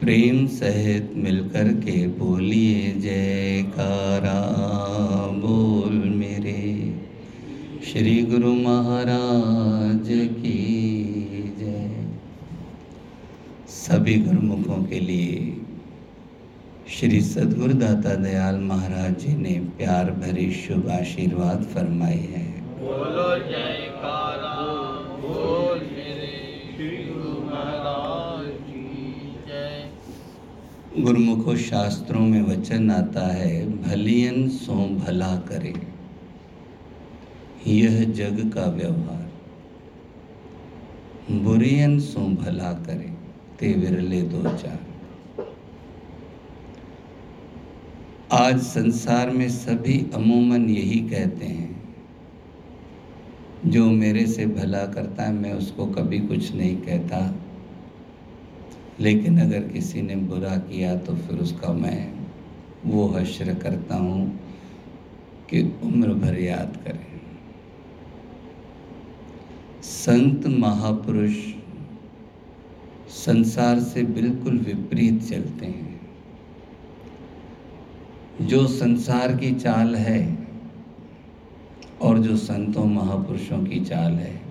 प्रेम सहित मिलकर के बोलिए जयकारा बोल मेरे। श्री गुरु महाराज की जय। सभी गुरुमुखों के लिए श्री सदगुरुदाता दयाल महाराज जी ने प्यार भरी शुभ आशीर्वाद फरमाई है। बोलो जयकारा बोल मेरे। श्री गुरु महाराज की जय गुरुमुखो शास्त्रों में वचन आता है, भलियन सो भला करे। यह जग का व्यवहार। बुरियन सो भला करे, ते विरले दो चार। आज संसार में सभी अमूमन यही कहते हैं, जो मेरे से भला करता है, मैं उसको कभी कुछ नहीं कहता। लेकिन अगर किसी ने बुरा किया तो फिर उसका मैं वो हश्र करता हूँ कि उम्र भर याद करें। संत महापुरुष संसार से बिल्कुल विपरीत चलते हैं। जो संसार की चाल है और जो संतों महापुरुषों की चाल है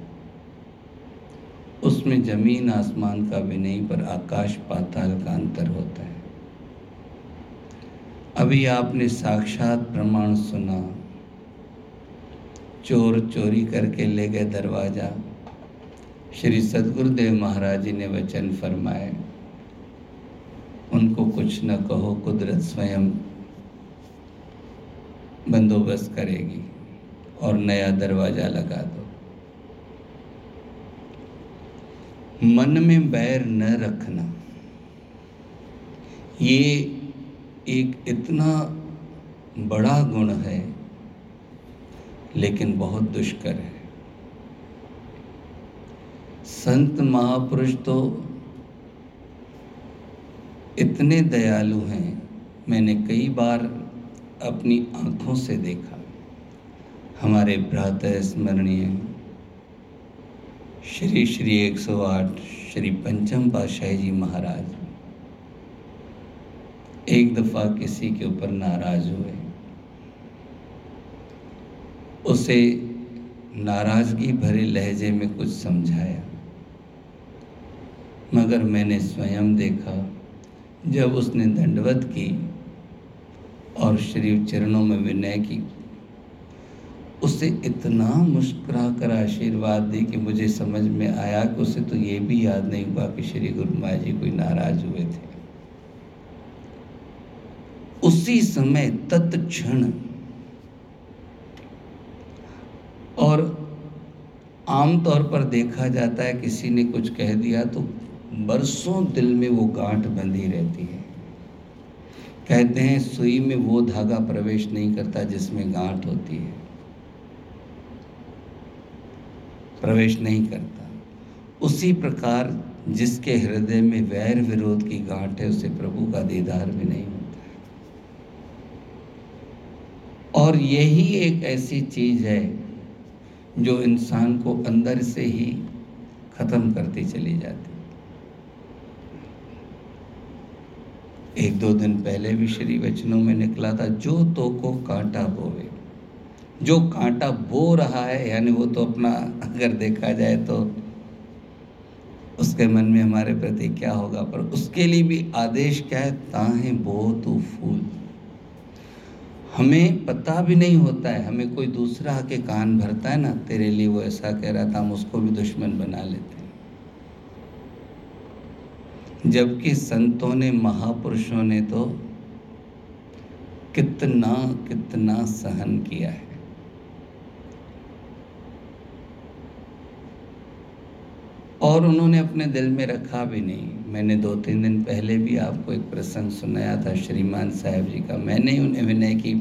उसमें ज़मीन आसमान का भी नहीं, पर आकाश पाताल का अंतर होता है। अभी आपने साक्षात प्रमाण सुना। चोर चोरी करके ले गए दरवाज़ा। श्री सदगुरुदेव महाराज जी ने वचन फरमाए। उनको कुछ न कहो, कुदरत स्वयं बंदोबस्त करेगी और नया दरवाज़ा लगा दो। मन में बैर न रखना। ये एक इतना बड़ा गुण है, लेकिन बहुत दुष्कर है। संत महापुरुष तो इतने दयालु हैं, मैंने कई बार अपनी आँखों से देखा। हमारे प्रातः स्मरणीय श्री श्री 108 श्री पंचम पातशाही जी महाराज। एक दफ़ा किसी के ऊपर नाराज़ हुए। उसे नाराज़गी भरे लहजे में कुछ समझाया। मगर मैंने स्वयं देखा, जब उसने दंडवत की और श्री चरणों में विनय की उसे इतना मुस्कुरा कर आशीर्वाद दी कि मुझे समझ में आया कि उसे तो ये भी याद नहीं हुआ कि श्री गुरु माया जी कोई नाराज़ हुए थे। उसी समय तत्क्षण और आमतौर पर देखा जाता है किसी ने कुछ कह दिया तो बरसों दिल में वो गांठ बंधी रहती है। कहते हैं सुई में वो धागा प्रवेश नहीं करता जिसमें गांठ होती है। प्रवेश नहीं करता। उसी प्रकार जिसके हृदय में वैर विरोध की गांठ है, उसे प्रभु का दीदार भी नहीं होता। और यही एक ऐसी चीज़ है जो इंसान को अंदर से ही खत्म करती चली जाती। एक दो दिन पहले भी श्री वचनों में निकला था, जो तो को कांटा बोवे। जो कांटा बो रहा है, यानी वो तो अपना अगर देखा जाए तो उसके मन में हमारे प्रति क्या होगा? पर उसके लिए भी आदेश क्या है? ताहे बो तू फूल। हमें पता भी नहीं होता है, हमें कोई दूसरा आके कान भरता है ना, तेरे लिए वो ऐसा कह रहा था, हम उसको भी दुश्मन बना लेते हैं। जबकि संतों ने, महापुरुषों ने तो कितना कितना सहन किया है। और उन्होंने अपने दिल में रखा भी नहीं। मैंने दो तीन दिन पहले भी आपको एक प्रसंग सुनाया था श्रीमान साहब जी का। मैंने ही उन्हें विनय की,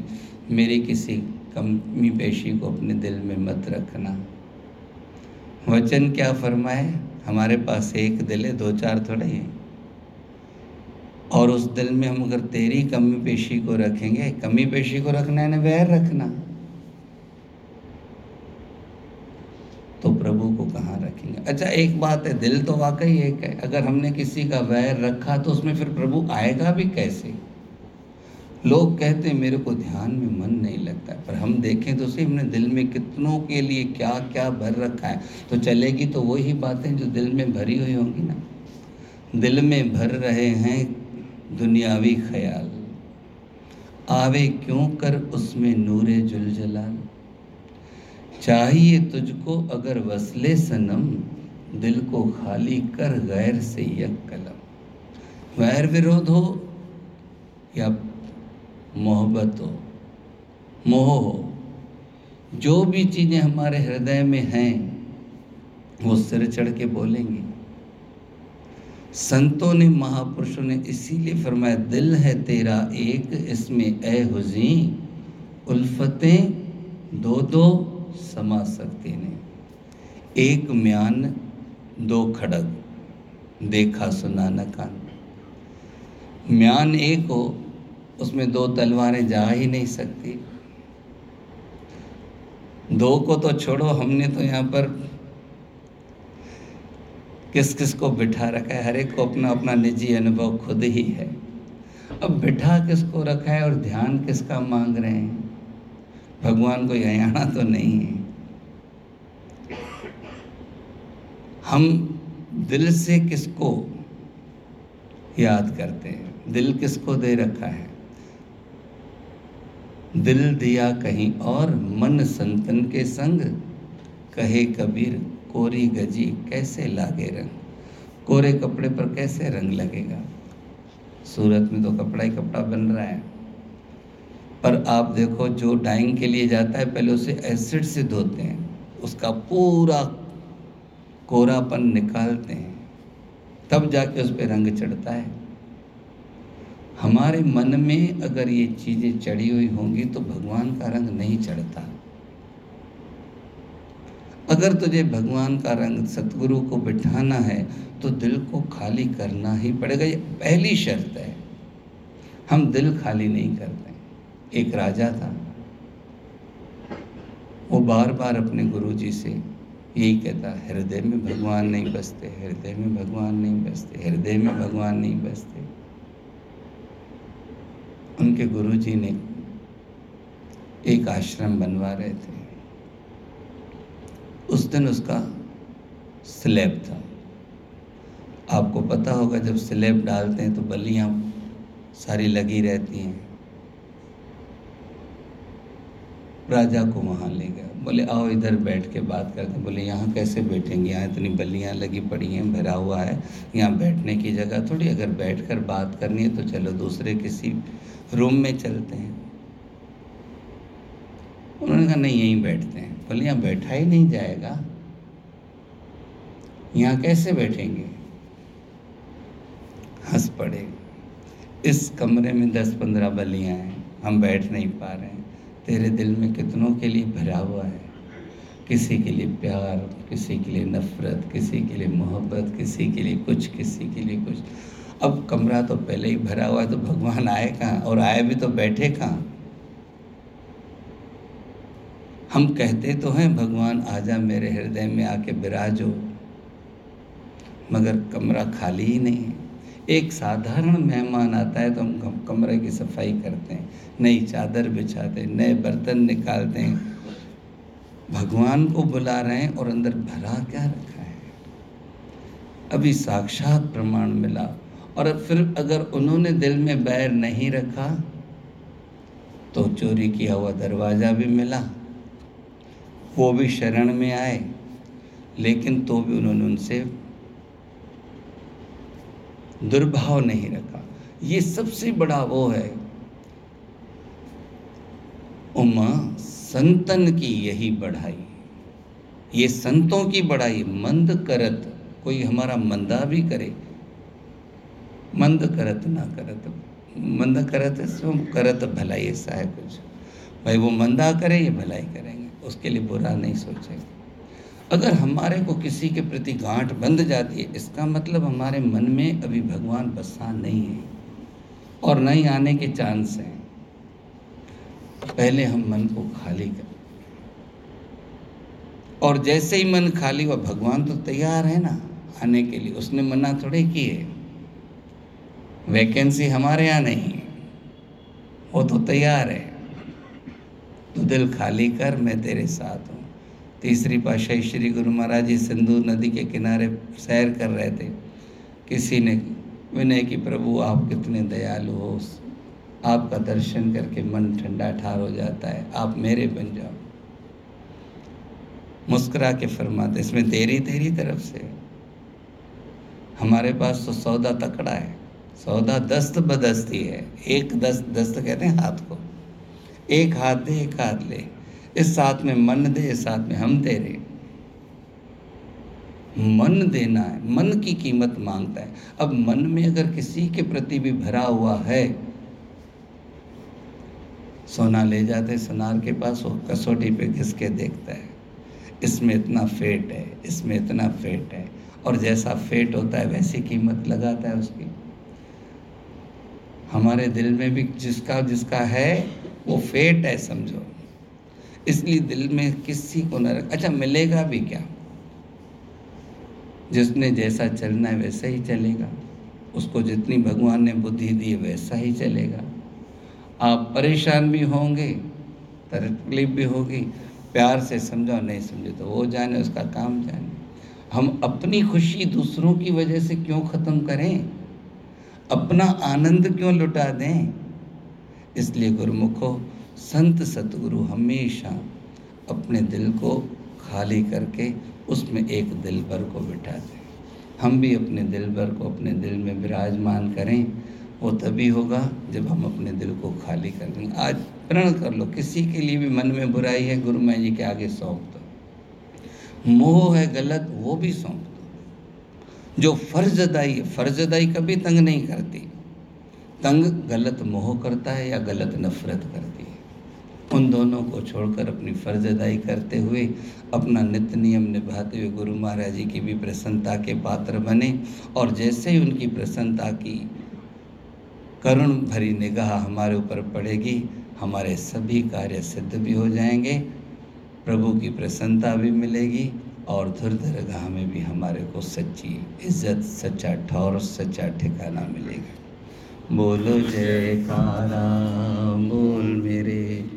मेरी किसी कमी पेशी को अपने दिल में मत रखना। वचन क्या फरमाए? हमारे पास एक दिल है, दो चार थोड़े हैं। और उस दिल में हम अगर तेरी कमी पेशी को रखेंगे, कमी पेशी को रखना है ना वैर रखना तो प्रभु को कहाँ रखेंगे अच्छा एक बात है, दिल तो वाकई एक है। अगर हमने किसी का वैर रखा तो उसमें फिर प्रभु आएगा भी कैसे? लोग कहते हैं, मेरे को ध्यान में मन नहीं लगता पर हम देखें तो सही हमने दिल में कितनों के लिए क्या क्या भर रखा है। तो चलेगी तो वही बातें जो दिल में भरी हुई होंगी ना। दिल में भर रहे हैं दुनियावी ख्याल। आवे क्यों कर उसमें नूरे जुलजलाल? चाहिए तुझको अगर वसले सनम दिल को खाली कर गैर से यक कलम। वैर विरोध हो या मोहब्बत हो, मोह हो, जो भी चीज़ें हमारे हृदय में हैं, वो सिर चढ़ के बोलेंगे। संतों ने, महापुरुषों ने इसीलिए फरमाया, दिल है तेरा एक, इसमें ए हुजी, उल्फतें दो दो समा सकते ने एक म्यान दो खड़ग, देखा सुना न कान। म्यान एक हो, उसमें दो तलवारें जा ही नहीं सकती। दो को तो छोड़ो, हमने तो यहाँ पर किस किस को बिठा रखा है? हर एक को अपना अपना निजी अनुभव खुद ही है। अब बिठा किसको रखा है और ध्यान किसका मांग रहे हैं? भगवान को यहाँ तो नहीं है। हम दिल से किसको याद करते हैं? दिल किसको दे रखा है? दिल दिया कहीं और, मन संतन के संग। कहे कबीर, कोरी गजी कैसे लागे रंग? कोरे कपड़े पर कैसे रंग लगेगा? सूरत में तो कपड़ा ही कपड़ा बन रहा है। पर आप देखो, जो डाइंग के लिए जाता है, पहले उसे एसिड से धोते हैं। उसका पूरा कोरापन निकालते हैं, तब जाके उस पर रंग चढ़ता है। हमारे मन में अगर ये चीज़ें चढ़ी हुई होंगी तो भगवान का रंग नहीं चढ़ता। अगर तुझे भगवान का रंग सतगुरु को बिठाना है तो दिल को खाली करना ही पड़ेगा। ये पहली शर्त है। हम दिल खाली नहीं करते। एक राजा था। वो बार बार अपने गुरु जी से यही कहता, हृदय में भगवान नहीं बसते, हृदय में भगवान नहीं बसते, हृदय में भगवान नहीं बसते। उनके गुरुजी ने एक आश्रम बनवा रहे थे। उस दिन उसका स्लैब था। आपको पता होगा, जब स्लैब डालते हैं तो बलियाँ सारी लगी रहती हैं। राजा को वहाँ ले गया बोले, आओ इधर बैठ के बात करते बोले, यहाँ कैसे बैठेंगे? यहाँ इतनी बल्लियाँ लगी पड़ी हैं, भरा हुआ है। यहाँ बैठने की जगह थोड़ी, अगर बैठ कर बात करनी है तो चलो दूसरे किसी रूम में चलते हैं। उन्होंने कहा, नहीं, यहीं बैठते हैं। बोले, यहाँ बैठा ही नहीं जाएगा। यहाँ कैसे बैठेंगे? हंस पड़े। इस कमरे में दस पंद्रह बलियाँ हैं। हम बैठ नहीं पा रहे हैं। तेरे दिल में कितनों के लिए भरा हुआ है? किसी के लिए प्यार, किसी के लिए नफ़रत, किसी के लिए मोहब्बत, किसी के लिए कुछ, किसी के लिए कुछ। अब कमरा तो पहले ही भरा हुआ है तो भगवान आए कहाँ? और आए भी तो बैठे कहाँ? हम कहते तो हैं, भगवान, आजा मेरे हृदय में आके विराजो मगर कमरा खाली ही नहीं है। एक साधारण मेहमान आता है तो हम कमरे की सफ़ाई करते हैं। नई चादर बिछाते हैं, नए बर्तन निकालते हैं। भगवान को बुला रहे हैं और अंदर भरा क्या रखा है? अभी साक्षात प्रमाण मिला। और फिर अगर उन्होंने दिल में बैर नहीं रखा तो चोरी किया हुआ दरवाज़ा भी मिला। वो भी शरण में आए, लेकिन तो भी उन्होंने उनसे दुर्भाव नहीं रखा। ये सबसे बड़ा वो है। उमा संतन की यही बढ़ाई। ये संतों की बढ़ाई मंद करत, कोई हमारा मंदा भी करे। मंद करत ना करत। मंद करत सो करत भलाई ऐसा है कुछ। भाई वो मंदा करे, ये भलाई करेंगे। उसके लिए बुरा नहीं सोचेंगे। अगर हमारे को किसी के प्रति गांठ बंध जाती है, इसका मतलब हमारे मन में अभी भगवान बसा नहीं है और नहीं आने के चांस हैं। पहले हम मन को खाली करें। और जैसे ही मन खाली हुआ भगवान तो तैयार है ना आने के लिए। उसने मना थोड़े किए। वैकेंसी हमारे यहाँ नहीं वो तो तैयार है। तो दिल खाली कर, मैं तेरे साथ हूँ। तीसरी पाशाही श्री गुरु महाराज जी सिंधु नदी के किनारे सैर कर रहे थे। किसी ने विनय की, प्रभु, आप कितने दयालु हो। आपका दर्शन करके मन ठंडा ठार हो जाता है। आप मेरे बन जाओ। मुस्कुरा के फरमाते, इसमें तेरी तेरी तरफ़ से। हमारे पास तो सौदा तकड़ा है। सौदा दस्त बदस्ती है। एक दस्त दस्त कहते हैं हाथ को। एक हाथ दे, एक हाथ ले। इस साथ में मन दे, इस साथ में हम रहे। मन देना है, मन की कीमत माँगता है। अब मन में अगर किसी के प्रति भी भरा हुआ है, सोना ले जाते, सोनार के पास वो कसौटी पे घिस के देखता है। इसमें इतना फेट है, इसमें इतना फेट है, और जैसा फेट होता है, वैसी कीमत लगाता है उसकी। हमारे दिल में भी जिसका जिसका है, वो फेट है, समझो। इसलिए दिल में किसी को न रख अच्छा मिलेगा भी क्या? जिसने जैसा चलना है वैसा ही चलेगा। उसको जितनी भगवान ने बुद्धि दी वैसा ही चलेगा। आप परेशान भी होंगे, तकलीफ़ भी होगी। प्यार से समझो, नहीं समझे तो वो जाने, उसका काम जाने। हम अपनी खुशी दूसरों की वजह से क्यों ख़त्म करें? अपना आनंद क्यों लुटा दें? इसलिए गुरुमुखो संत सतगुरु हमेशा अपने दिल को खाली करके उसमें एक दिल भर को बिठा दें हम भी अपने दिल भर को अपने दिल में विराजमान करें, वो तभी होगा जब हम अपने दिल को खाली कर देंगे आज प्रण कर लो, किसी के लिए भी मन में बुराई है, गुरु मैं जी के आगे सौंप दो। मोह है, गलत, वो भी सौंप दो। जो फर्जदाई है, फर्जदाई कभी तंग नहीं करती। तंग गलत मोह करता है या गलत नफरत करता है। उन दोनों को छोड़कर अपनी फ़र्ज़ अदाई करते हुए अपना नित्य नियम निभाते हुए गुरु महाराज जी की भी प्रसन्नता के पात्र बने और जैसे ही उनकी प्रसन्नता की करुण भरी निगाह हमारे ऊपर पड़ेगी, हमारे सभी कार्य सिद्ध भी हो जाएँगे, प्रभु की प्रसन्नता भी मिलेगी और धुर दरगाह में भी हमारे को सच्ची इज़्ज़त, सच्चा ठौर, सच्चा ठिकाना मिलेगा। बोलो जय जयकारा बोल मेरे।